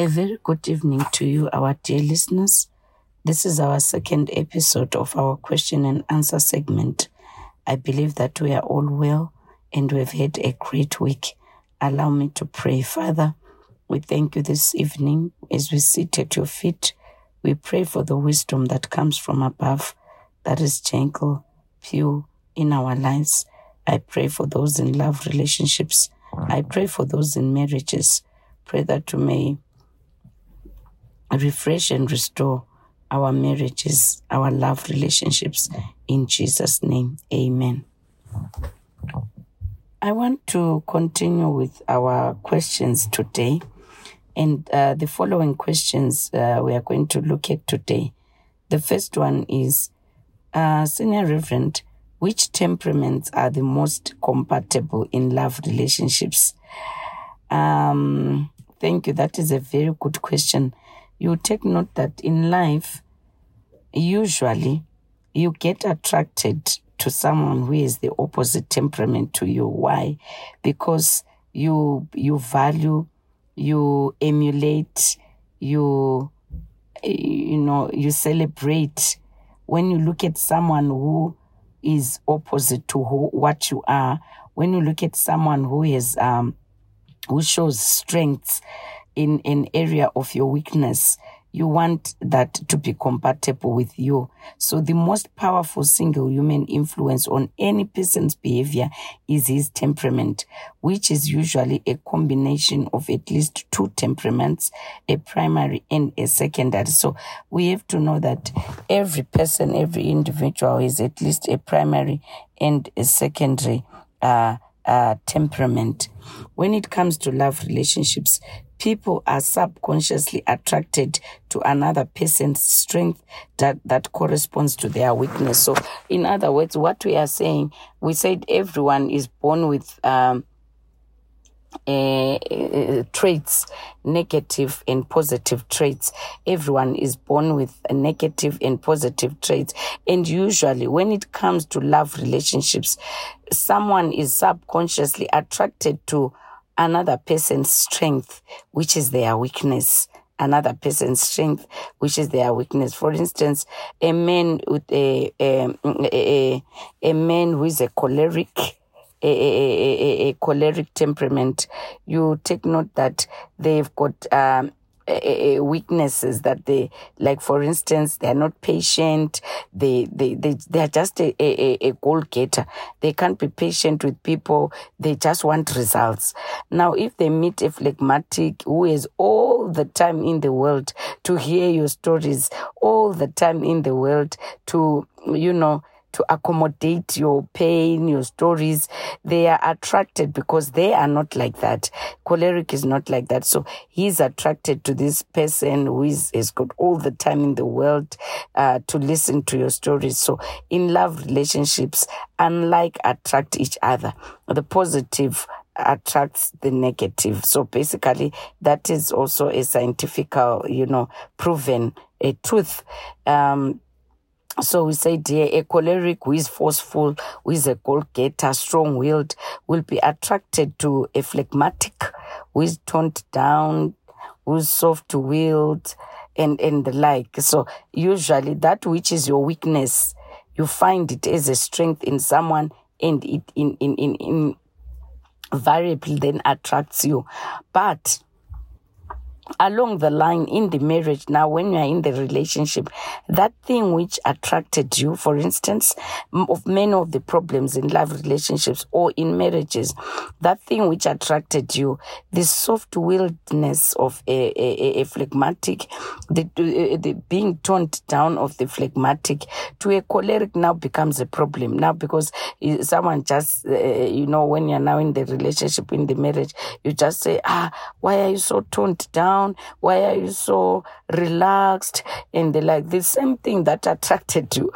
A very good evening to you, our dear listeners. This is our second episode of our question and answer segment. I believe that we are all well and we've had a great week. Allow me to pray. Father, we thank you this evening as we sit at your feet. We pray for the wisdom that comes from above, that is gentle, pure in our lives. I pray for those in love relationships. I pray for those in marriages. Pray that you may refresh and restore our marriages, our love relationships. In Jesus' name, amen. I want to continue with our questions today. And uh, the following questions uh, we are going to look at today. The first one is uh, Senior Reverend, which temperaments are the most compatible in love relationships? Um, thank you. That is a very good question. You take note that in life, usually you get attracted to someone who is the opposite temperament to you. Why? Because you you value, you emulate, you you know, you celebrate when you look at someone who is opposite to who, what you are. When you look at someone who is um, who shows strengths in an area of your weakness, you want that to be compatible with you. So the most powerful single human influence on any person's behavior is his temperament, which is usually a combination of at least two temperaments, a primary and a secondary. So we have to know that every person, every individual is at least a primary and a secondary uh, uh, temperament. When it comes to love relationships, people are subconsciously attracted to another person's strength that, that corresponds to their weakness. So, in other words, what we are saying, we said everyone is born with um, uh, uh, traits, negative and positive traits. Everyone is born with negative and positive traits. And usually, when it comes to love relationships, someone is subconsciously attracted to another person's strength, which is their weakness. Another person's strength, which is their weakness. For instance, a man with a a, a, a man who is a choleric, a, a, a, a choleric temperament, you take note that they've got um, weaknesses that they like for instance they're not patient they they they, they are just a, a, a goal getter they can't be patient with people. They just want results. Now if they meet a phlegmatic who is all the time in the world to hear your stories all the time in the world to you know to accommodate your pain, your stories. They are attracted because they are not like that. Choleric is not like that. So he's attracted to this person who is, has got all the time in the world uh, to listen to your stories. So in love relationships, unlike attract each other, the positive attracts the negative. So basically, that is also a scientific, you know, proven a truth. Um, so we say, dear, a choleric who is forceful, who is a goal-getter, strong-willed, will be attracted to a phlegmatic who is toned down, who's soft-willed, and, and the like. So usually that which is your weakness, you find it as a strength in someone and it in, in, in, in variably then attracts you. But along the line in the marriage now when you are in the relationship that thing which attracted you for instance of many of the problems in love relationships or in marriages that thing which attracted you the soft-willedness of a, a, a phlegmatic the, the being toned down of the phlegmatic to a choleric now becomes a problem. Now because someone just uh, you know when you're now in the relationship in the marriage you just say ah why are you so toned down down? Why are you so relaxed? And they like the same thing that attracted you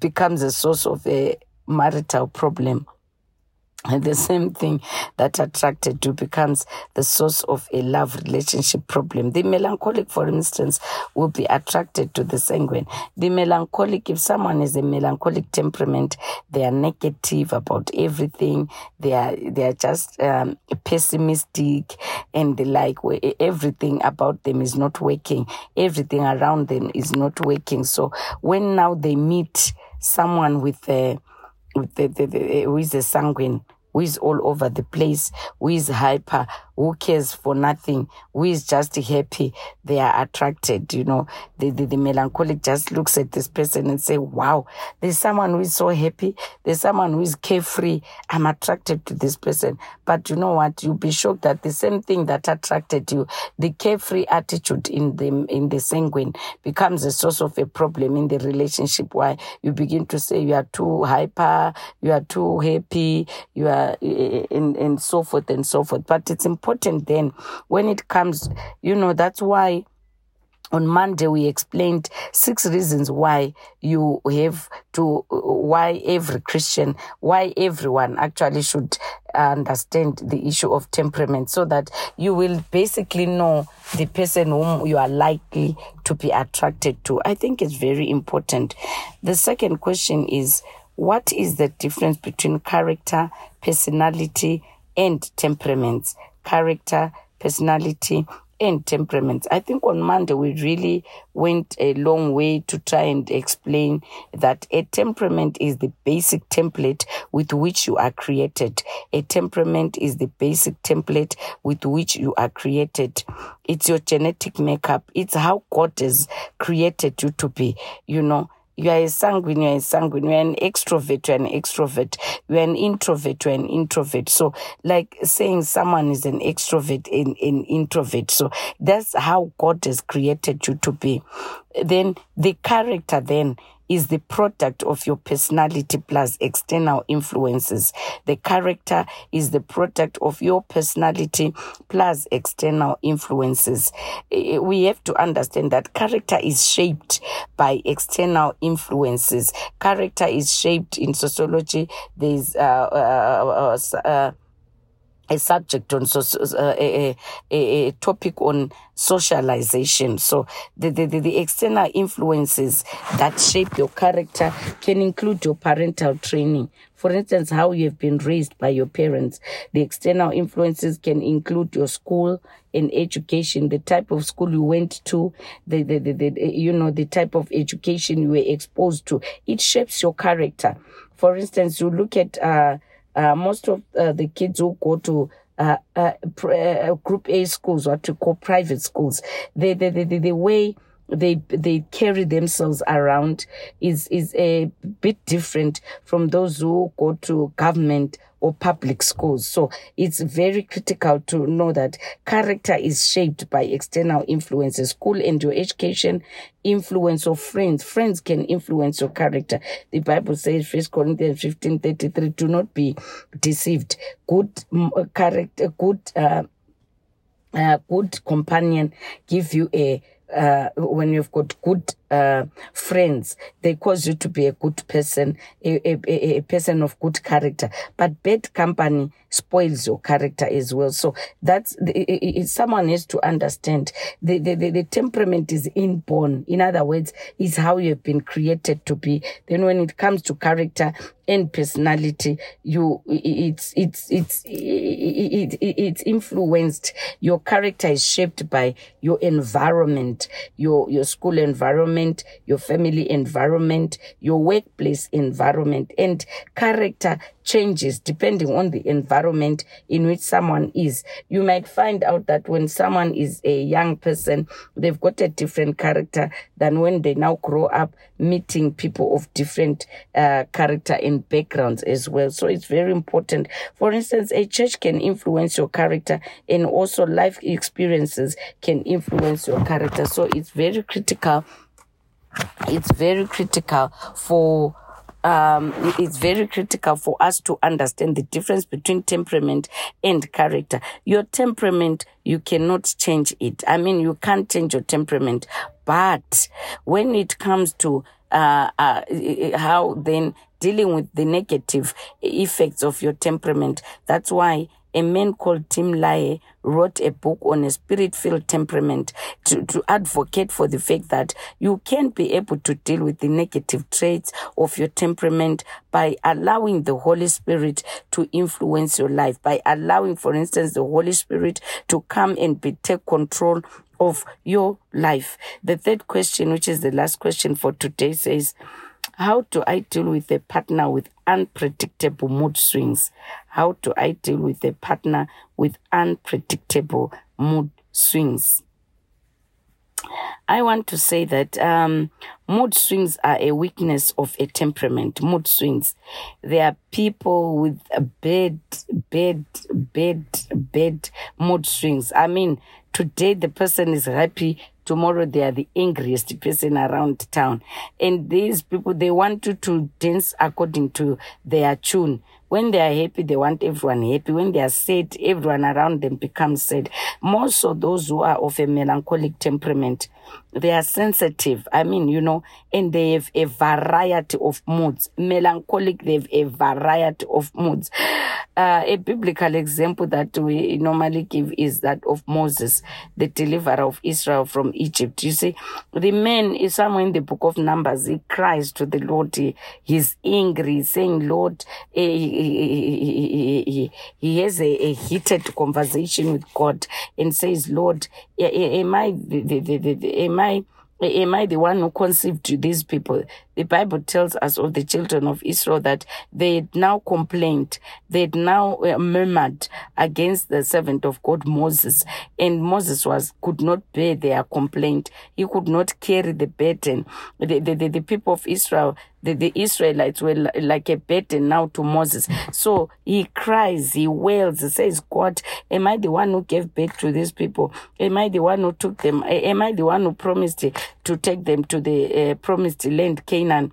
becomes a source of a marital problem. The same thing that attracted you becomes the source of a love relationship problem. The melancholic, for instance, will be attracted to the sanguine. The melancholic, if someone has a melancholic temperament, they are negative about everything. They are they are just um, pessimistic, and the like Where everything about them is not working. Everything around them is not working. So when now they meet someone with a with the, the, the, who is a sanguine, who is all over the place, who is hyper, who cares for nothing, who is just happy, they are attracted. You know, the, the, the melancholic just looks at this person and say, wow, there's someone who is so happy. There's someone who is carefree. I'm attracted to this person. But you know what? You'll be shocked that the same thing that attracted you, the carefree attitude in the, in the sanguine becomes a source of a problem in the relationship. Why you begin to say you are too hyper, you are too happy, you are, eh, eh, eh, and, and so forth and so forth. But it's important important then when it comes, you know, that's why on Monday we explained six reasons why you have to why every Christian why everyone actually should understand the issue of temperament so that you will basically know the person whom you are likely to be attracted to. I think it's very important. The second question is what is the difference between character personality and temperaments character, personality, and temperaments. I think on Monday we really went a long way to try and explain that a temperament is the basic template with which you are created. A temperament is the basic template with which you are created. It's your genetic makeup. It's how God has created you to be, you know you are a sanguine, you are a sanguine, you are an extrovert, you are an extrovert, you are an introvert, you are an introvert. So, like saying someone is an extrovert and an introvert. So, that's how God has created you to be. Then the character then is the product of your personality plus external influences. The character is the product of your personality plus external influences. We have to understand that character is shaped by external influences. Character is shaped in sociology. There's uh, uh, uh, uh a subject on so, uh, a, a, a, topic on socialization. So the, the, the, external influences that shape your character can include your parental training. For instance, how you have been raised by your parents. The external influences can include your school and education, the type of school you went to, the, the, the, the you know, the type of education you were exposed to. It shapes your character. For instance, you look at, uh, uh, most of uh, the kids who go to uh, uh, uh group A schools, what you call private schools, the way they they carry themselves around is is a bit different from those who go to government or public schools. So it's very critical to know that character is shaped by external influences. School and your education, influence of friends. Friends can influence your character. The Bible says, First Corinthians 15 33, do not be deceived. Good uh, character, good, uh, uh, good companion give you a uh, when you've got good uh, friends, they cause you to be a good person, a, a, a, person of good character. But bad company spoils your character as well. So that's someone has to understand the, the, the, the temperament is inborn. In other words, is how you've been created to be. Then when it comes to character, and personality you it's it's it's it, it, it's influenced your character is shaped by your environment your your school environment your family environment your workplace environment and character changes depending on the environment in which someone is. You might find out that when someone is a young person, they've got a different character than when they now grow up meeting people of different uh, character and backgrounds as well. So it's very important. For instance, a church can influence your character and also life experiences can influence your character. So it's very critical. It's very critical for um, it's very critical for us to understand the difference between temperament and character. Your temperament, you cannot change it. I mean, you can't change your temperament, but when it comes to uh, uh, how then dealing with the negative effects of your temperament. That's why a man called Tim LaHaye wrote a book on a spirit filled temperament to, to advocate for the fact that you can be able to deal with the negative traits of your temperament by allowing the Holy Spirit to influence your life, by allowing, for instance, the Holy Spirit to come and be, take control of your life. The third question, which is the last question for today, says, how do I deal with a partner with unpredictable mood swings? How do I deal with a partner with unpredictable mood swings? I want to say that um, mood swings are a weakness of a temperament. Mood swings. There are people with bad, bad, bad, bad mood swings. I mean, today the person is happy tomorrow they are the angriest person around town and these people they want you to dance according to their tune when they are happy they want everyone happy. When they are sad everyone around them becomes sad. More so those who are of a melancholic temperament. They are sensitive. I mean you know and they have a variety of moods. Melancholic they have a variety of moods uh, a biblical example that we normally give is that of Moses, the deliverer of Israel from Egypt. You see, the man is somewhere in the book of Numbers. He cries to the Lord. He, he's angry, saying, Lord, eh, he, he, he, has a, a, heated conversation with God and says, Lord, am I, am I, am I the one who conceived to these people? The Bible tells us of the children of Israel that they had now complained, they had now uh, murmured against the servant of God Moses, and Moses was could not bear their complaint. He could not carry the burden. The, the, the, the people of Israel the, the Israelites were like a burden now to Moses. So he cries, he wails, he says, God, am I the one who gave birth to these people? Am I the one who took them? Am I the one who promised to take them to the uh, promised land, Canaan?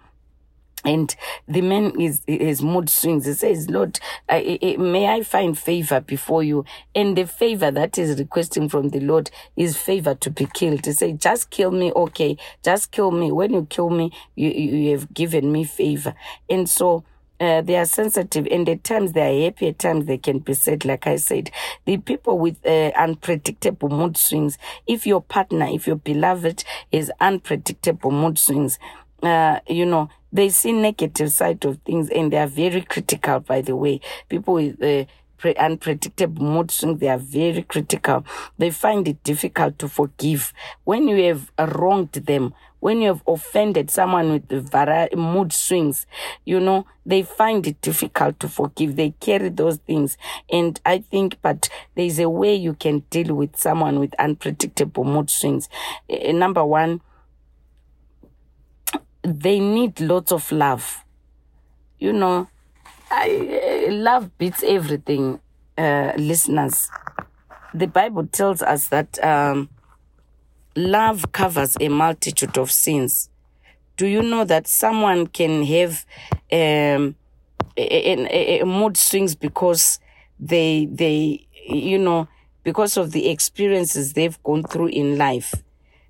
and the man is his mood swings. He says lord I, I, may i find favor before you? And the favor that is requesting from the lord is favor to be killed. He say just kill me okay? Just kill me. When you kill me you, you have given me favor. And so uh, they are sensitive and at times they are happy at times they can be sad like i said. The people with uh, unpredictable mood swings if your partner if your beloved is unpredictable mood swings uh, you know they see negative side of things and they are very critical by the way. People with uh, pre- unpredictable mood swings they are very critical. They find it difficult to forgive. When you have wronged them when you have offended someone with the vari- mood swings you know they find it difficult to forgive they carry those things and i think but there's a way you can deal with someone with unpredictable mood swings uh, number one they need lots of love. You know, I, uh, love beats everything, uh, listeners. The Bible tells us that um, love covers a multitude of sins. Do you know that someone can have um, a, a, a mood swings because they they you know because of the experiences they've gone through in life?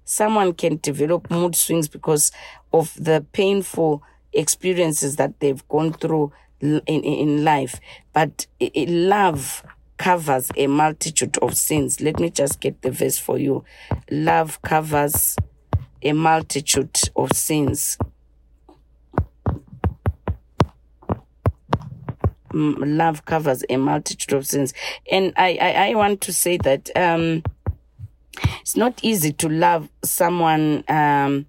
Someone can develop mood swings because of the painful experiences that they've gone through in, in life. But love covers a multitude of sins. Let me just get the verse for you. Love covers a multitude of sins. Love covers a multitude of sins. And I, I, I want to say that um, it's not easy to love someone um,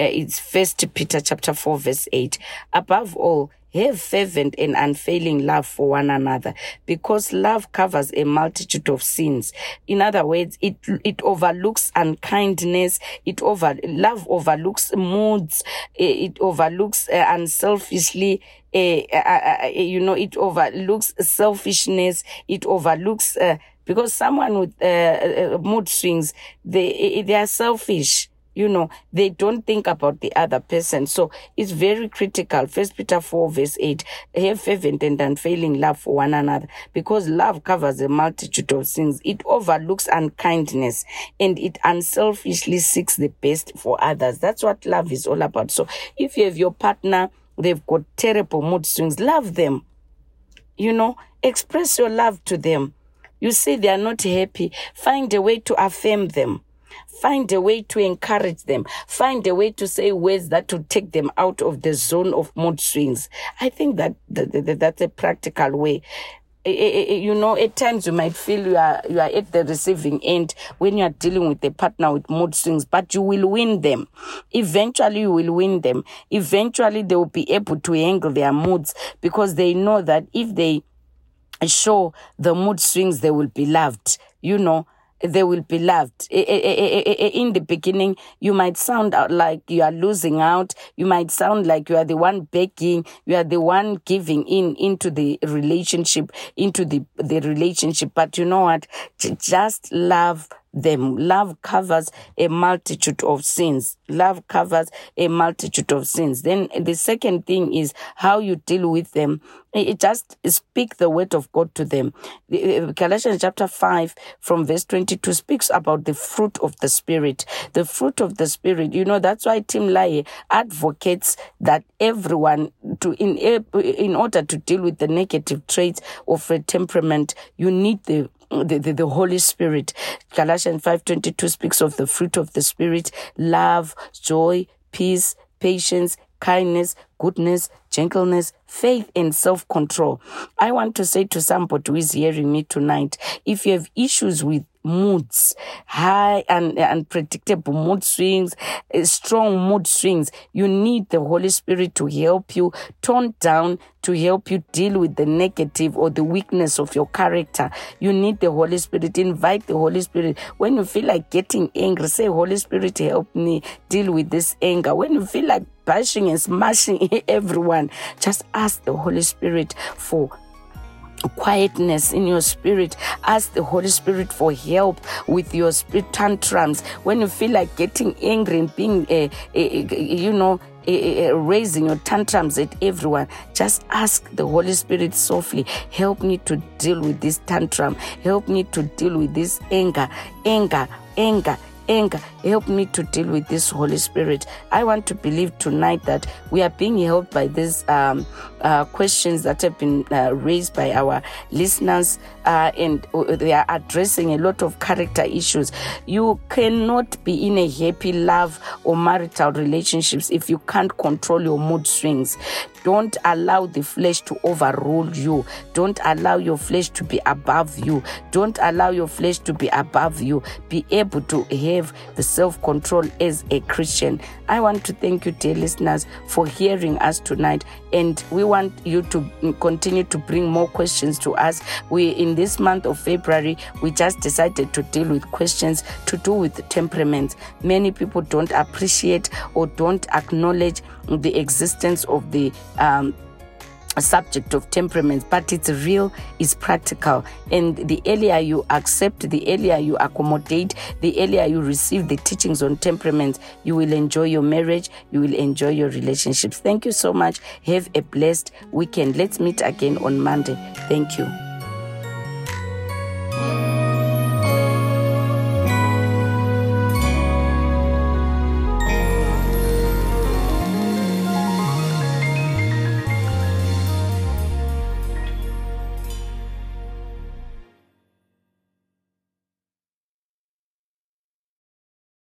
uh, it's First Peter chapter four verse eight. Above all, have fervent and unfailing love for one another because love covers a multitude of sins. In other words, it, it overlooks unkindness. It over, love overlooks moods. Eh, it overlooks uh, unselfishly. Uh, uh, you know, it overlooks selfishness. It overlooks, because someone with mood swings, they, they are selfish you know they don't think about the other person. So it's very critical. First peter 4 verse 8 have fervent and unfailing love for one another because love covers a multitude of sins. It overlooks unkindness and it unselfishly seeks the best for others. That's what love is all about. So if you have your partner they've got terrible mood swings love them. You know express your love to them. You see they are not happy find a way to affirm them Find a way to encourage them. Find a way to say words that will take them out of the zone of mood swings. I think that, that, that that's a practical way eh, eh, eh, you know at times you might feel you are you are at the receiving end when you are dealing with a partner with mood swings but you will win them eventually you will win them eventually they will be able to angle their moods because they know that if they show the mood swings they will be loved you know they will be loved. In the beginning, you might sound out like you are losing out. You might sound like you are the one begging. You are the one giving in into the relationship, into the, the relationship. But you know what? Just love them. Love covers a multitude of sins. Love covers a multitude of sins. Then the second thing is how you deal with them. It just speak the word of God to them. Galatians chapter 5 from verse 22 speaks about the fruit of the spirit. The fruit of the spirit. You know, that's why Tim LaHaye advocates that everyone to, in, in order to deal with the negative traits of a temperament, you need the the, the, the Holy Spirit. Galatians 5.22 speaks of the fruit of the Spirit, love, joy, peace, patience, kindness, goodness, gentleness, faith, and self control. I want to say to somebody who is hearing me tonight if you have issues with moods, high and unpredictable mood swings, eh, strong mood swings. You need the Holy Spirit to help you tone down, to help you deal with the negative or the weakness of your character. You need the Holy Spirit. Invite the Holy Spirit. When you feel like getting angry, say, Holy Spirit, help me deal with this anger. When you feel like bashing and smashing everyone, just ask the Holy Spirit for quietness in your spirit. Ask the Holy Spirit for help with your spirit tantrums. When you feel like getting angry and being, uh, uh, you know, uh, raising your tantrums at everyone, just ask the Holy Spirit softly, help me to deal with this tantrum. Help me to deal with this anger, anger, anger anger. Help me to deal with this Holy Spirit. I want to believe tonight that we are being helped by these um, uh, questions that have been uh, raised by our listeners, uh, and uh, they are addressing a lot of character issues. You cannot be in a happy love or marital relationships if you can't control your mood swings. Don't allow the flesh to overrule you. Don't allow your flesh to be above you. Don't allow your flesh to be above you. Be able to have the self control as a Christian. I want to thank you, dear listeners, for hearing us tonight. And we want you to continue to bring more questions to us. We, in this month of February, we just decided to deal with questions to do with temperaments. Many people don't appreciate or don't acknowledge the existence of the um, subject of temperaments, but it's real, it's practical. And the earlier you accept, the earlier you accommodate, the earlier you receive the teachings on temperaments, you will enjoy your marriage, you will enjoy your relationships. Thank you so much. Have a blessed weekend. Let's meet again on Monday. Thank you.